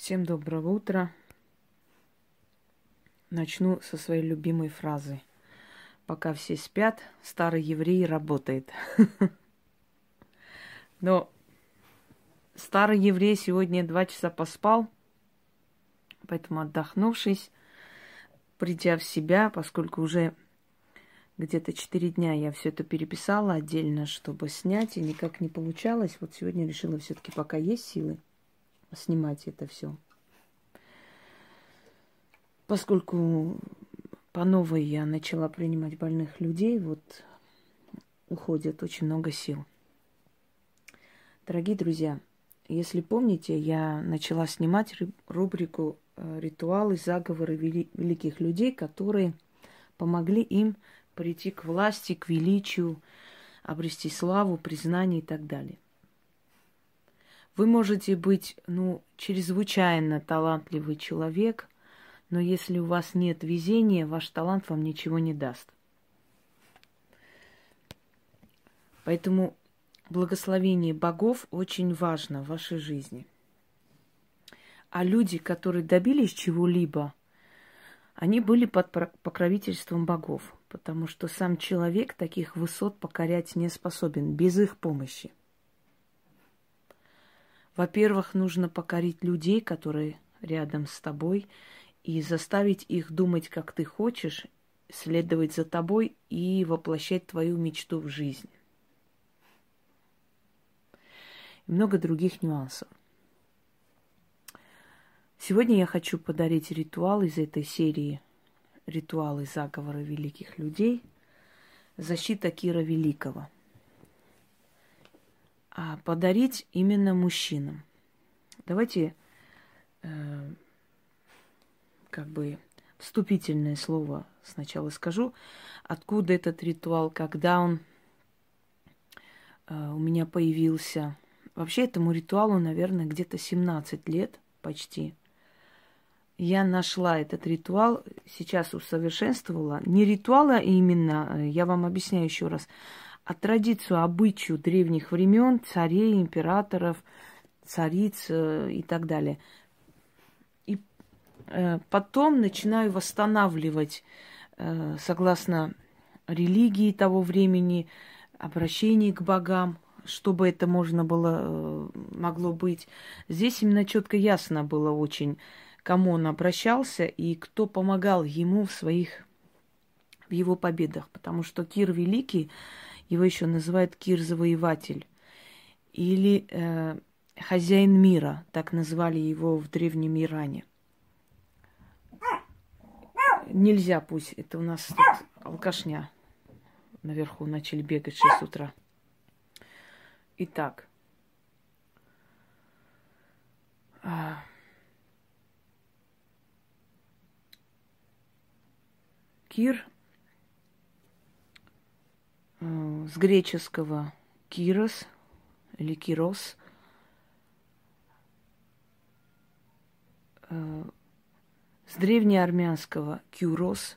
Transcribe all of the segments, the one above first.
Всем доброго утра. Начну со своей любимой фразы. Пока все спят, старый еврей работает. Но старый еврей сегодня два часа поспал, поэтому отдохнувшись, придя в себя, поскольку уже где-то четыре дня я все это переписала отдельно, чтобы снять, и никак не получалось. Вот сегодня решила все-таки, пока есть силы, снимать это все. Поскольку по новой я начала принимать больных людей, вот уходит очень много сил. Дорогие друзья, если помните, я начала снимать рубрику э, «Ритуалы, заговоры великих людей», которые помогли им прийти к власти, к величию, обрести славу, признание и так далее. Вы можете быть, ну, чрезвычайно талантливый человек, но если у вас нет везения, ваш талант вам ничего не даст. Поэтому благословение богов очень важно в вашей жизни. А люди, которые добились чего-либо, они были под покровительством богов, потому что сам человек таких высот покорять не способен без их помощи. Во-первых, нужно покорить людей, которые рядом с тобой, и заставить их думать, как ты хочешь, следовать за тобой и воплощать твою мечту в жизнь. И много других нюансов. Сегодня я хочу подарить ритуал из этой серии «Ритуалы заговора великих людей» «Защита Кира Великого» подарить именно мужчинам. Давайте э, как бы вступительное слово сначала скажу, откуда этот ритуал, когда он э, у меня появился. Вообще этому ритуалу, наверное, где-то 17 лет почти. Я нашла этот ритуал, сейчас усовершенствовала. Не ритуала именно, э, я вам объясняю еще раз, а традицию, обычаю древних времен, царей, императоров, цариц э, и так далее. И э, потом начинаю восстанавливать, э, согласно религии того времени, обращение к богам, чтобы это можно было, могло быть. Здесь именно четко ясно было очень, кому он обращался и кто помогал ему в своих, в его победах. Потому что Кир Великий его еще называют Кир-завоеватель. Или э, хозяин мира, так назвали его в Древнем Иране. Нельзя пусть, это у нас тут алкашня. Наверху начали бегать 6 утра. Итак. А, Кир с греческого кирос или кирос. Э, с древнеармянского кюрос,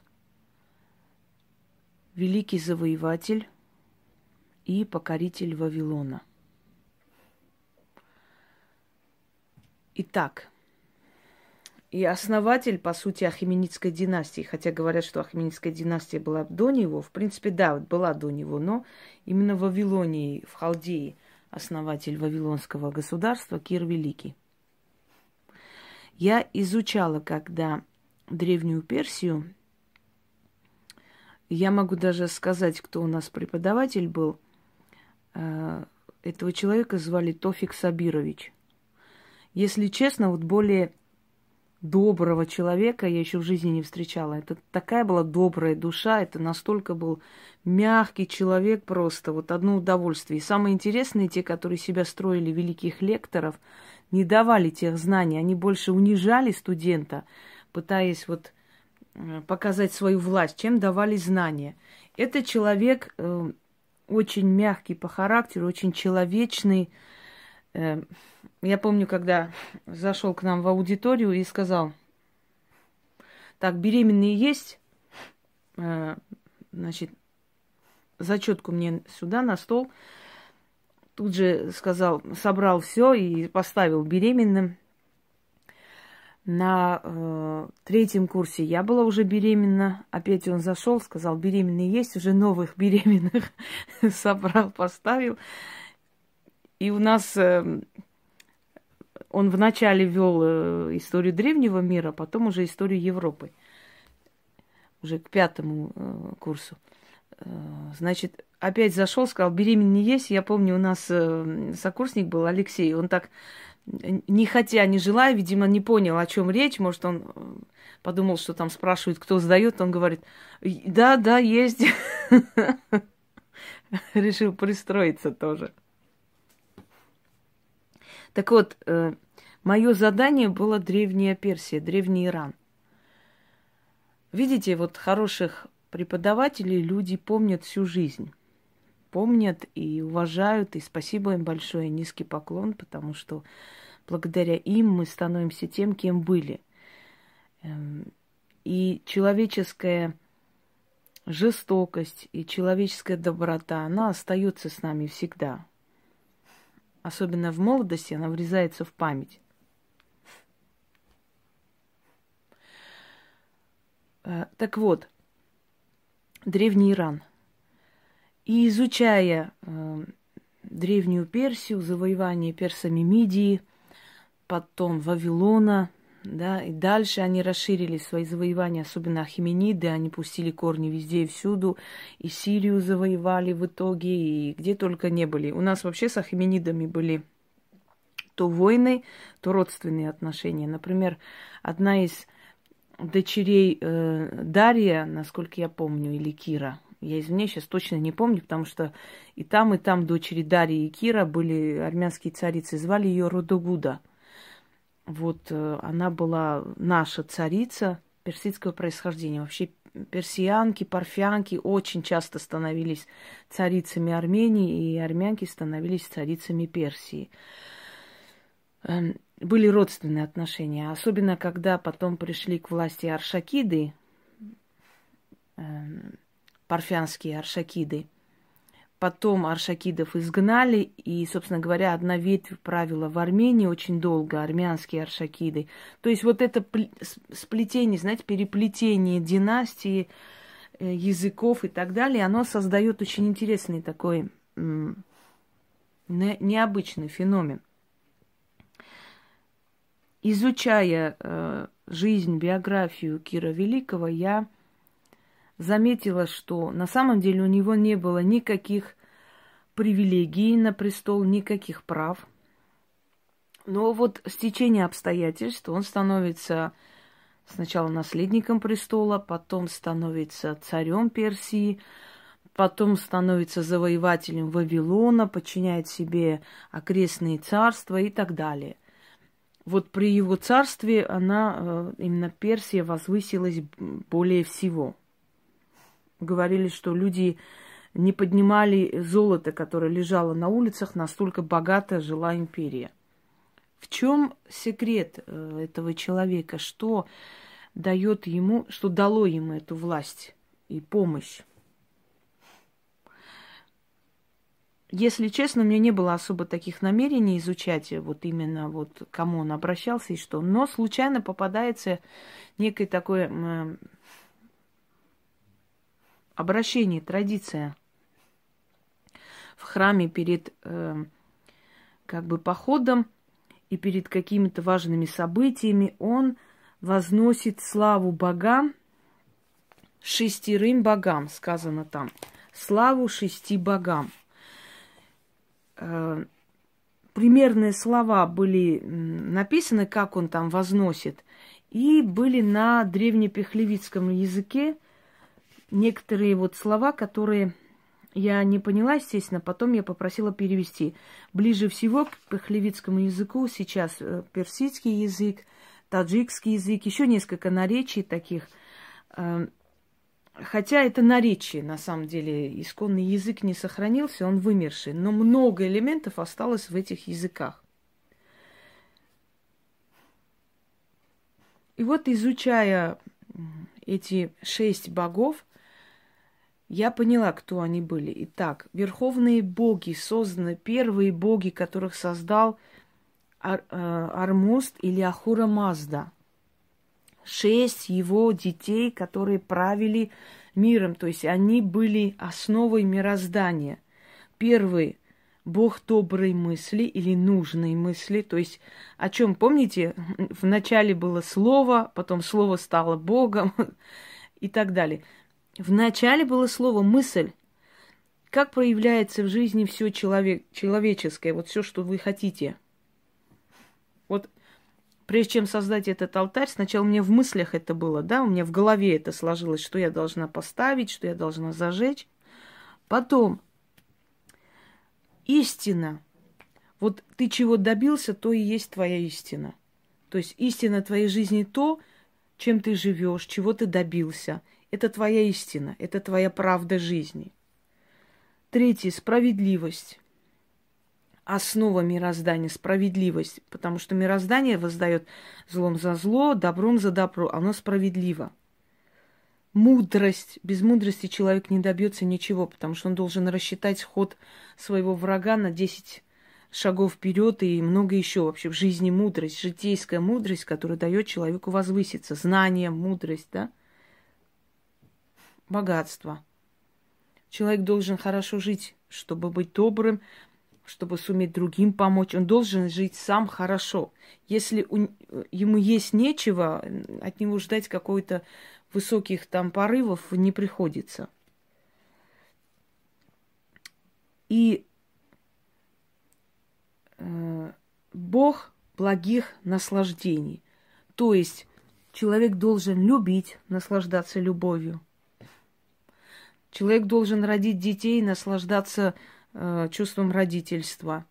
великий завоеватель и покоритель Вавилона. Итак, и основатель, по сути, Ахименидской династии. Хотя говорят, что Ахименидская династия была до него. В принципе, да, была до него, но именно в Вавилонии, в Халдее, основатель Вавилонского государства Кир Великий. Я изучала, когда древнюю Персию, я могу даже сказать, кто у нас преподаватель был. Э, этого человека звали Тофик Сабирович. Если честно, вот более доброго человека я еще в жизни не встречала. Это такая была добрая душа, это настолько был мягкий человек просто, вот одно удовольствие. И самое интересное, те, которые себя строили великих лекторов, не давали тех знаний, они больше унижали студента, пытаясь вот э, показать свою власть, чем давали знания. Это человек э, очень мягкий по характеру, очень человечный, я помню, когда зашел к нам в аудиторию и сказал, так, беременные есть, э, значит, зачетку мне сюда, на стол. Тут же сказал, собрал все и поставил беременным. На э, третьем курсе я была уже беременна. Опять он зашел, сказал, беременные есть, уже новых беременных собрал, поставил. И у нас э, он вначале вел э, историю древнего мира, потом уже историю Европы. Уже к пятому э, курсу. Э, значит, опять зашел, сказал, беременный есть. Я помню, у нас сокурсник был Алексей. Он так, не хотя, не желая, видимо, не понял, о чем речь. Может, он подумал, что там спрашивают, кто сдает. Он говорит, да, да, есть. Решил пристроиться тоже. Так вот, э, мое задание было древняя Персия, древний Иран. Видите, вот хороших преподавателей люди помнят всю жизнь. Помнят и уважают, и спасибо им большое, низкий поклон, потому что благодаря им мы становимся тем, кем были. Эм, и человеческая жестокость и человеческая доброта, она остается с нами всегда особенно в молодости, она врезается в память. Э, так вот, Древний Иран. И изучая э, Древнюю Персию, завоевание персами Мидии, потом Вавилона, да, и дальше они расширили свои завоевания, особенно Ахимениды, они пустили корни везде и всюду, и Сирию завоевали в итоге, и где только не были. У нас вообще с Ахименидами были то войны, то родственные отношения. Например, одна из дочерей э, Дарья, насколько я помню, или Кира, я извиняюсь, сейчас точно не помню, потому что и там, и там дочери Дарьи и Кира были армянские царицы, звали ее Родогуда – вот э, она была наша царица персидского происхождения. Вообще персианки, парфянки очень часто становились царицами Армении, и армянки становились царицами Персии. Эм, были родственные отношения, особенно когда потом пришли к власти аршакиды, эм, парфянские аршакиды. Потом аршакидов изгнали, и, собственно говоря, одна ветвь правила в Армении очень долго, армянские аршакиды. То есть вот это сплетение, знаете, переплетение династии, э, языков и так далее, оно создает очень интересный такой необычный феномен. Изучая э, жизнь, биографию Кира Великого, я заметила, что на самом деле у него не было никаких привилегий на престол, никаких прав. Но вот с течением обстоятельств он становится сначала наследником престола, потом становится царем Персии, потом становится завоевателем Вавилона, подчиняет себе окрестные царства и так далее. Вот при его царстве она, э, именно Персия, возвысилась более всего – говорили, что люди не поднимали золото, которое лежало на улицах, настолько богато жила империя. В чем секрет э, этого человека? Что дает ему, что дало ему эту власть и помощь? Если честно, у меня не было особо таких намерений изучать вот именно вот кому он обращался и что. Но случайно попадается некое такое обращение, традиция в храме перед э, как бы походом и перед какими-то важными событиями он возносит славу богам, шестерым богам, сказано там. Славу шести богам. Э, примерные слова были написаны, как он там возносит, и были на древнепехлевицком языке некоторые вот слова, которые я не поняла, естественно, потом я попросила перевести. Ближе всего к пахлевицкому языку сейчас э, персидский язык, таджикский язык, еще несколько наречий таких. Э, хотя это наречие, на самом деле, исконный язык не сохранился, он вымерший, но много элементов осталось в этих языках. И вот изучая эти шесть богов, я поняла, кто они были. Итак, верховные боги созданы, первые боги, которых создал Ар, э, Армуст или Ахура Мазда. шесть его детей, которые правили миром. То есть они были основой мироздания. Первый Бог доброй мысли или нужной мысли. То есть о чем, помните, вначале было слово, потом слово стало Богом и так далее. Вначале было слово мысль. Как проявляется в жизни все человек, человеческое, вот все, что вы хотите. Вот прежде чем создать этот алтарь, сначала меня в мыслях это было, да, у меня в голове это сложилось, что я должна поставить, что я должна зажечь. Потом истина. Вот ты чего добился, то и есть твоя истина. То есть истина твоей жизни то, чем ты живешь, чего ты добился. Это твоя истина, это твоя правда жизни. Третье – справедливость. Основа мироздания – справедливость, потому что мироздание воздает злом за зло, добром за добро. Оно справедливо – мудрость. Без мудрости человек не добьется ничего, потому что он должен рассчитать ход своего врага на 10 шагов вперед и много еще вообще в жизни мудрость, житейская мудрость, которая дает человеку возвыситься, знание, мудрость, да, богатство. Человек должен хорошо жить, чтобы быть добрым, чтобы суметь другим помочь. Он должен жить сам хорошо. Если у, ему есть нечего, от него ждать какой-то высоких там порывов не приходится. И э, Бог благих наслаждений. То есть человек должен любить, наслаждаться любовью. Человек должен родить детей, наслаждаться э, чувством родительства.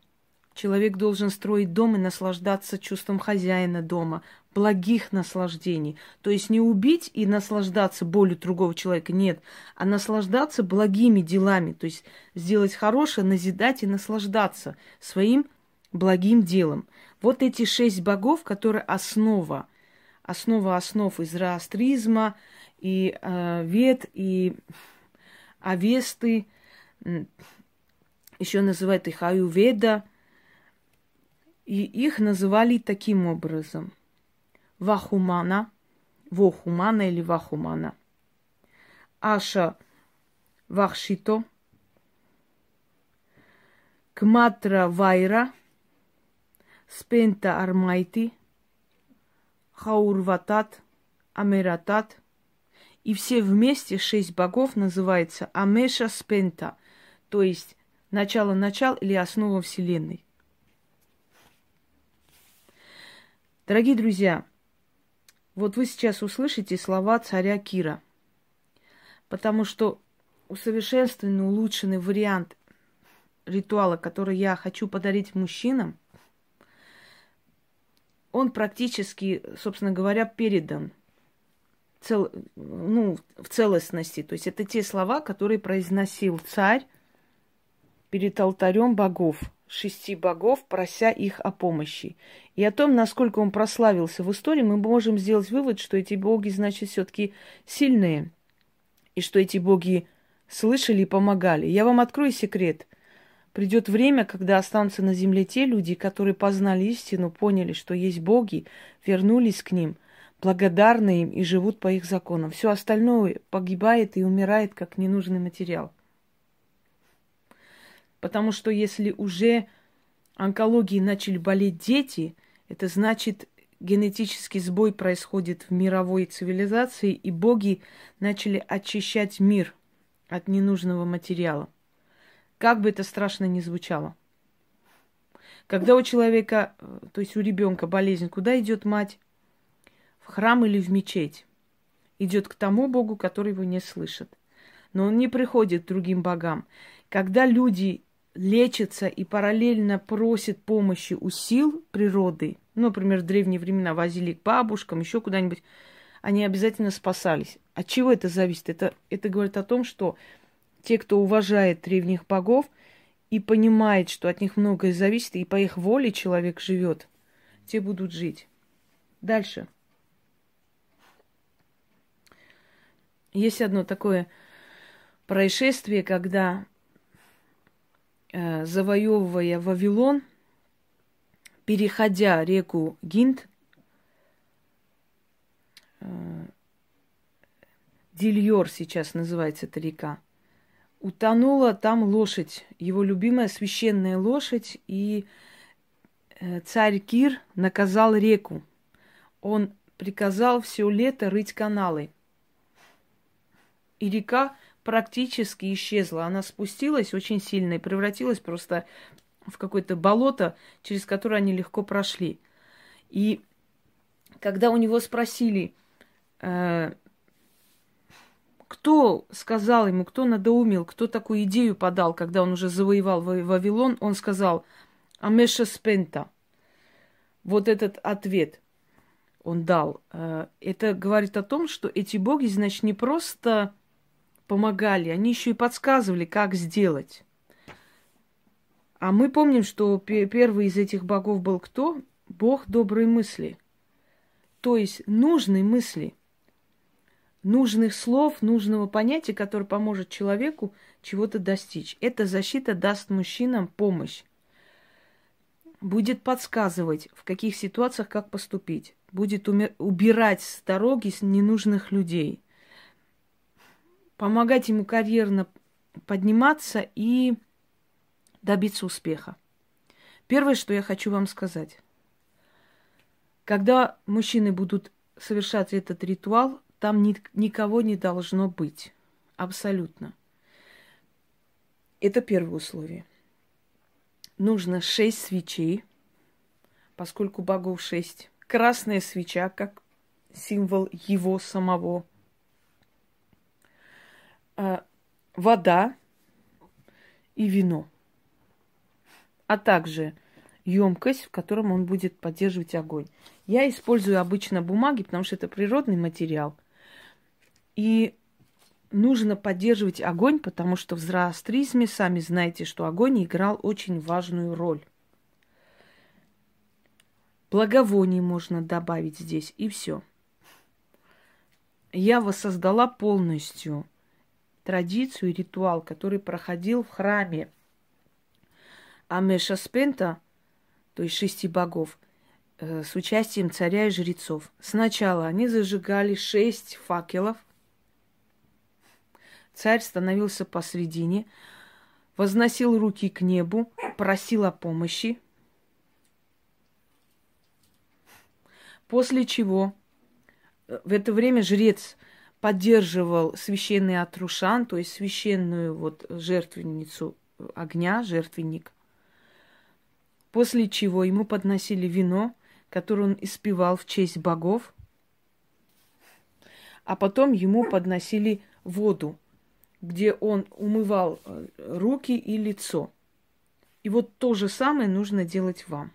Человек должен строить дом и наслаждаться чувством хозяина дома, благих наслаждений. То есть не убить и наслаждаться болью другого человека, нет, а наслаждаться благими делами. То есть сделать хорошее, назидать и наслаждаться своим благим делом. Вот эти шесть богов, которые основа, основа основ из зороастризма и э, вет, и авесты, еще называют их аюведа, и их называли таким образом – Вахумана, Вохумана или Вахумана. Аша Вахшито, Кматра Вайра, Спента Армайти, Хаурватат, Амератат. И все вместе шесть богов называется Амеша Спента, то есть начало-начал или основа Вселенной. Дорогие друзья, вот вы сейчас услышите слова царя Кира. Потому что усовершенствованный, улучшенный вариант ритуала, который я хочу подарить мужчинам, он практически, собственно говоря, передан цел, ну, в целостности. То есть это те слова, которые произносил царь перед алтарем богов – шести богов, прося их о помощи. И о том, насколько он прославился в истории, мы можем сделать вывод, что эти боги, значит, все-таки сильные. И что эти боги слышали и помогали. Я вам открою секрет. Придет время, когда останутся на земле те люди, которые познали истину, поняли, что есть боги, вернулись к ним, благодарны им и живут по их законам. Все остальное погибает и умирает как ненужный материал. Потому что если уже онкологией начали болеть дети, это значит, генетический сбой происходит в мировой цивилизации, и боги начали очищать мир от ненужного материала. Как бы это страшно ни звучало. Когда у человека, то есть у ребенка болезнь, куда идет мать? В храм или в мечеть? Идет к тому Богу, который его не слышит. Но он не приходит к другим богам. Когда люди лечится и параллельно просит помощи у сил природы, ну, например, в древние времена возили к бабушкам, еще куда-нибудь, они обязательно спасались. От чего это зависит? Это, это говорит о том, что те, кто уважает древних богов и понимает, что от них многое зависит, и по их воле человек живет, те будут жить. Дальше. Есть одно такое происшествие, когда Э, завоевывая Вавилон, переходя реку Гинд, э, Дильор сейчас называется эта река. Утонула там лошадь, его любимая священная лошадь, и э, царь Кир наказал реку. Он приказал все лето рыть каналы. И река практически исчезла. Она спустилась очень сильно и превратилась просто в какое-то болото, через которое они легко прошли. И когда у него спросили, э, кто сказал ему, кто надоумил, кто такую идею подал, когда он уже завоевал Вавилон, он сказал «Амеша Спента». Вот этот ответ он дал. Э, это говорит о том, что эти боги, значит, не просто помогали, они еще и подсказывали, как сделать. А мы помним, что первый из этих богов был кто? Бог доброй мысли. То есть нужной мысли, нужных слов, нужного понятия, которое поможет человеку чего-то достичь. Эта защита даст мужчинам помощь. Будет подсказывать, в каких ситуациях как поступить. Будет убирать с дороги ненужных людей – помогать ему карьерно подниматься и добиться успеха. Первое, что я хочу вам сказать. Когда мужчины будут совершать этот ритуал, там ни, никого не должно быть. Абсолютно. Это первое условие. Нужно шесть свечей, поскольку богов шесть. Красная свеча, как символ его самого – вода и вино, а также емкость, в котором он будет поддерживать огонь. Я использую обычно бумаги, потому что это природный материал. И нужно поддерживать огонь, потому что в зороастризме, сами знаете, что огонь играл очень важную роль. Благовоний можно добавить здесь, и все. Я воссоздала полностью традицию и ритуал, который проходил в храме Амеша Спента, то есть шести богов, э, с участием царя и жрецов. Сначала они зажигали шесть факелов. Царь становился посредине, возносил руки к небу, просил о помощи. После чего э, в это время жрец поддерживал священный Атрушан, то есть священную вот жертвенницу огня, жертвенник. После чего ему подносили вино, которое он испевал в честь богов, а потом ему подносили воду, где он умывал э, руки и лицо. И вот то же самое нужно делать вам.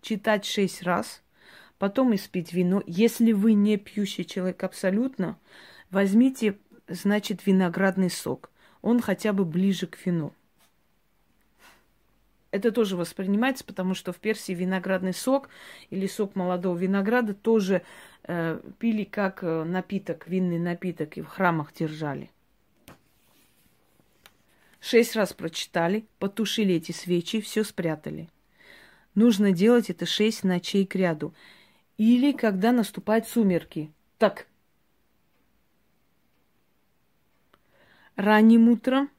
Читать шесть раз, потом испить вино. Если вы не пьющий человек абсолютно, Возьмите, значит, виноградный сок. Он хотя бы ближе к вину. Это тоже воспринимается, потому что в Персии виноградный сок или сок молодого винограда тоже э, пили как э, напиток, винный напиток, и в храмах держали. Шесть раз прочитали, потушили эти свечи, все спрятали. Нужно делать это шесть ночей к ряду. Или когда наступают сумерки. Так, ранним утром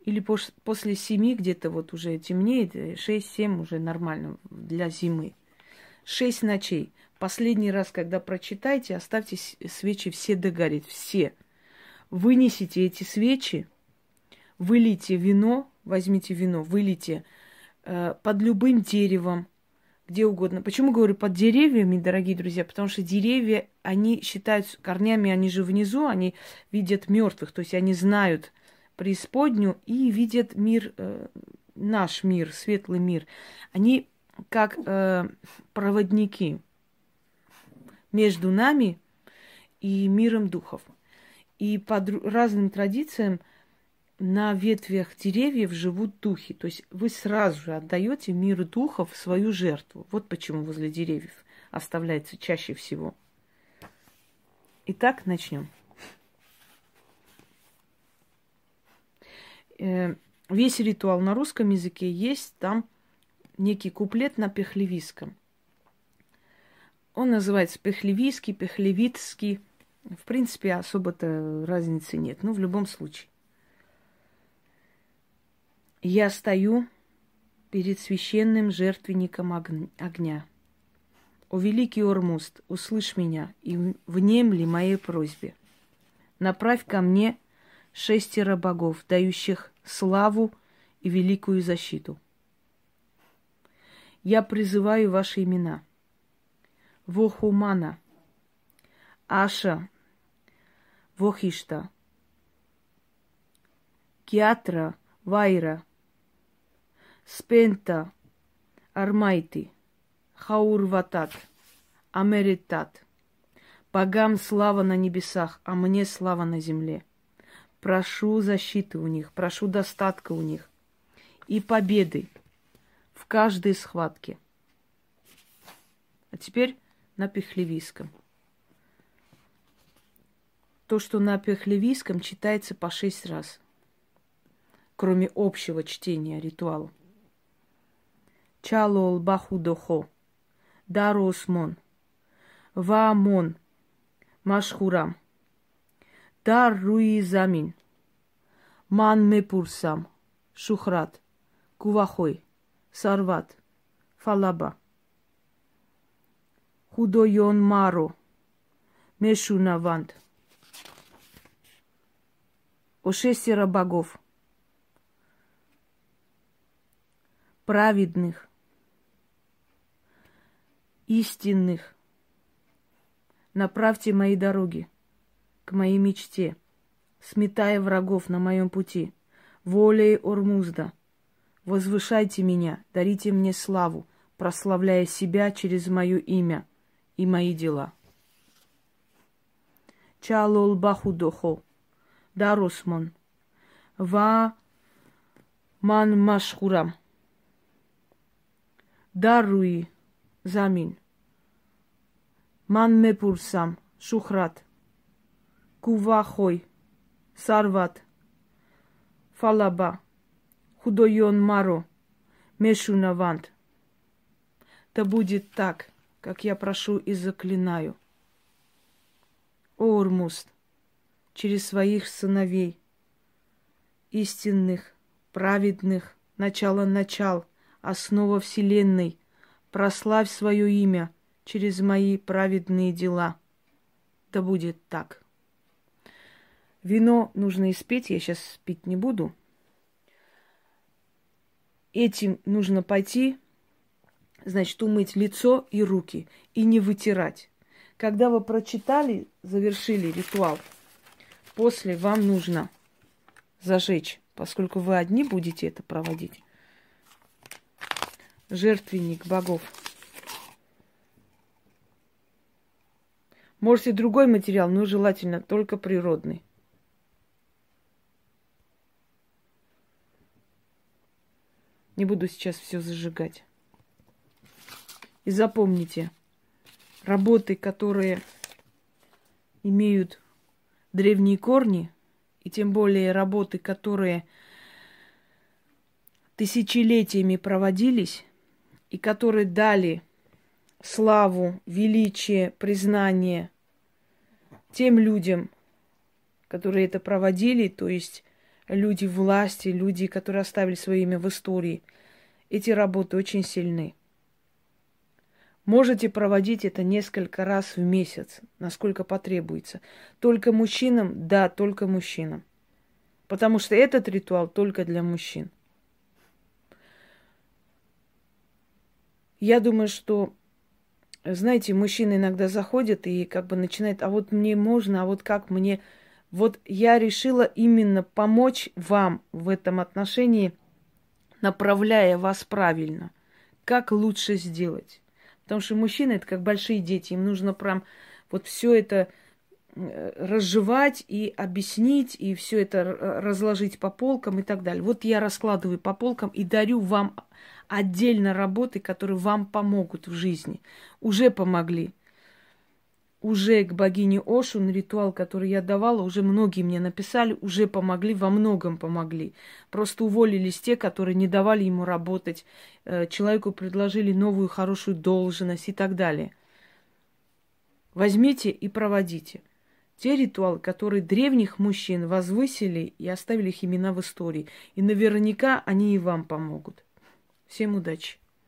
или после семи где-то вот уже темнеет, шесть-семь уже нормально для зимы. Шесть ночей. Последний раз, когда прочитайте, оставьте свечи все догореть, все. Вынесите эти свечи, вылейте вино, возьмите вино, вылейте э, под любым деревом, где угодно. Почему говорю под деревьями, дорогие друзья? Потому что деревья, они считают корнями, они же внизу, они видят мертвых, то есть они знают преисподнюю и видят мир, э, наш мир, светлый мир. Они как э, проводники между нами и миром духов. И по разным традициям на ветвях деревьев живут духи. То есть вы сразу же отдаете миру духов свою жертву. Вот почему возле деревьев оставляется чаще всего. Итак, начнем. Э, весь ритуал на русском языке есть там некий куплет на пехлевиском. Он называется пехлевийский, пехлевитский – В принципе, особо-то разницы нет. Ну, в любом случае. Я стою перед священным жертвенником огня. О великий Ормуст, услышь меня и внемли моей просьбе. Направь ко мне шестеро богов, дающих славу и великую защиту. Я призываю ваши имена. Вохумана, Аша, Вохишта, Киатра, Вайра, Спента, Армайти, Хаурватат, Америтат. Богам слава на небесах, а мне слава на земле. Прошу защиты у них, прошу достатка у них и победы в каждой схватке. А теперь на пехлевийском. То, что на пехлевийском читается по шесть раз, кроме общего чтения ритуала. Чалол бахудохо, даросмон, ваамон, машхурам, дар руи замин, ман мепурсам, шухрат, кувахой, сарват, фалаба. Худойон маро, мешунавант. О шестеро богов, праведных, истинных. Направьте мои дороги к моей мечте, сметая врагов на моем пути. Волей Ормузда, возвышайте меня, дарите мне славу, прославляя себя через мое имя и мои дела. Чалол бахудохо, даросмон, ва ман машхурам, даруи, замин. Ман мепурсам, шухрат, кувахой, сарват, фалаба, худойон маро, мешунавант. Да будет так, как я прошу и заклинаю. О, через своих сыновей, истинных, праведных, начало начал, основа вселенной, прославь свое имя через мои праведные дела. Да будет так. Вино нужно испить, я сейчас пить не буду. Этим нужно пойти, значит, умыть лицо и руки и не вытирать. Когда вы прочитали, завершили ритуал, после вам нужно зажечь, поскольку вы одни будете это проводить жертвенник богов. Можете другой материал, но желательно только природный. Не буду сейчас все зажигать. И запомните, работы, которые имеют древние корни, и тем более работы, которые тысячелетиями проводились, и которые дали славу, величие, признание тем людям, которые это проводили, то есть люди власти, люди, которые оставили свое имя в истории. Эти работы очень сильны. Можете проводить это несколько раз в месяц, насколько потребуется. Только мужчинам, да, только мужчинам. Потому что этот ритуал только для мужчин. Я думаю, что, знаете, мужчины иногда заходят и как бы начинают, а вот мне можно, а вот как мне... Вот я решила именно помочь вам в этом отношении, направляя вас правильно. Как лучше сделать? Потому что мужчины это как большие дети, им нужно прям вот все это э, разжевать и объяснить, и все это разложить по полкам и так далее. Вот я раскладываю по полкам и дарю вам отдельно работы, которые вам помогут в жизни. Уже помогли. Уже к богине Ошун ритуал, который я давала, уже многие мне написали, уже помогли, во многом помогли. Просто уволились те, которые не давали ему работать, э, человеку предложили новую хорошую должность и так далее. Возьмите и проводите. те ритуалы, которые древних мужчин возвысили и оставили их имена в истории. И наверняка они и вам помогут. Всем удачи!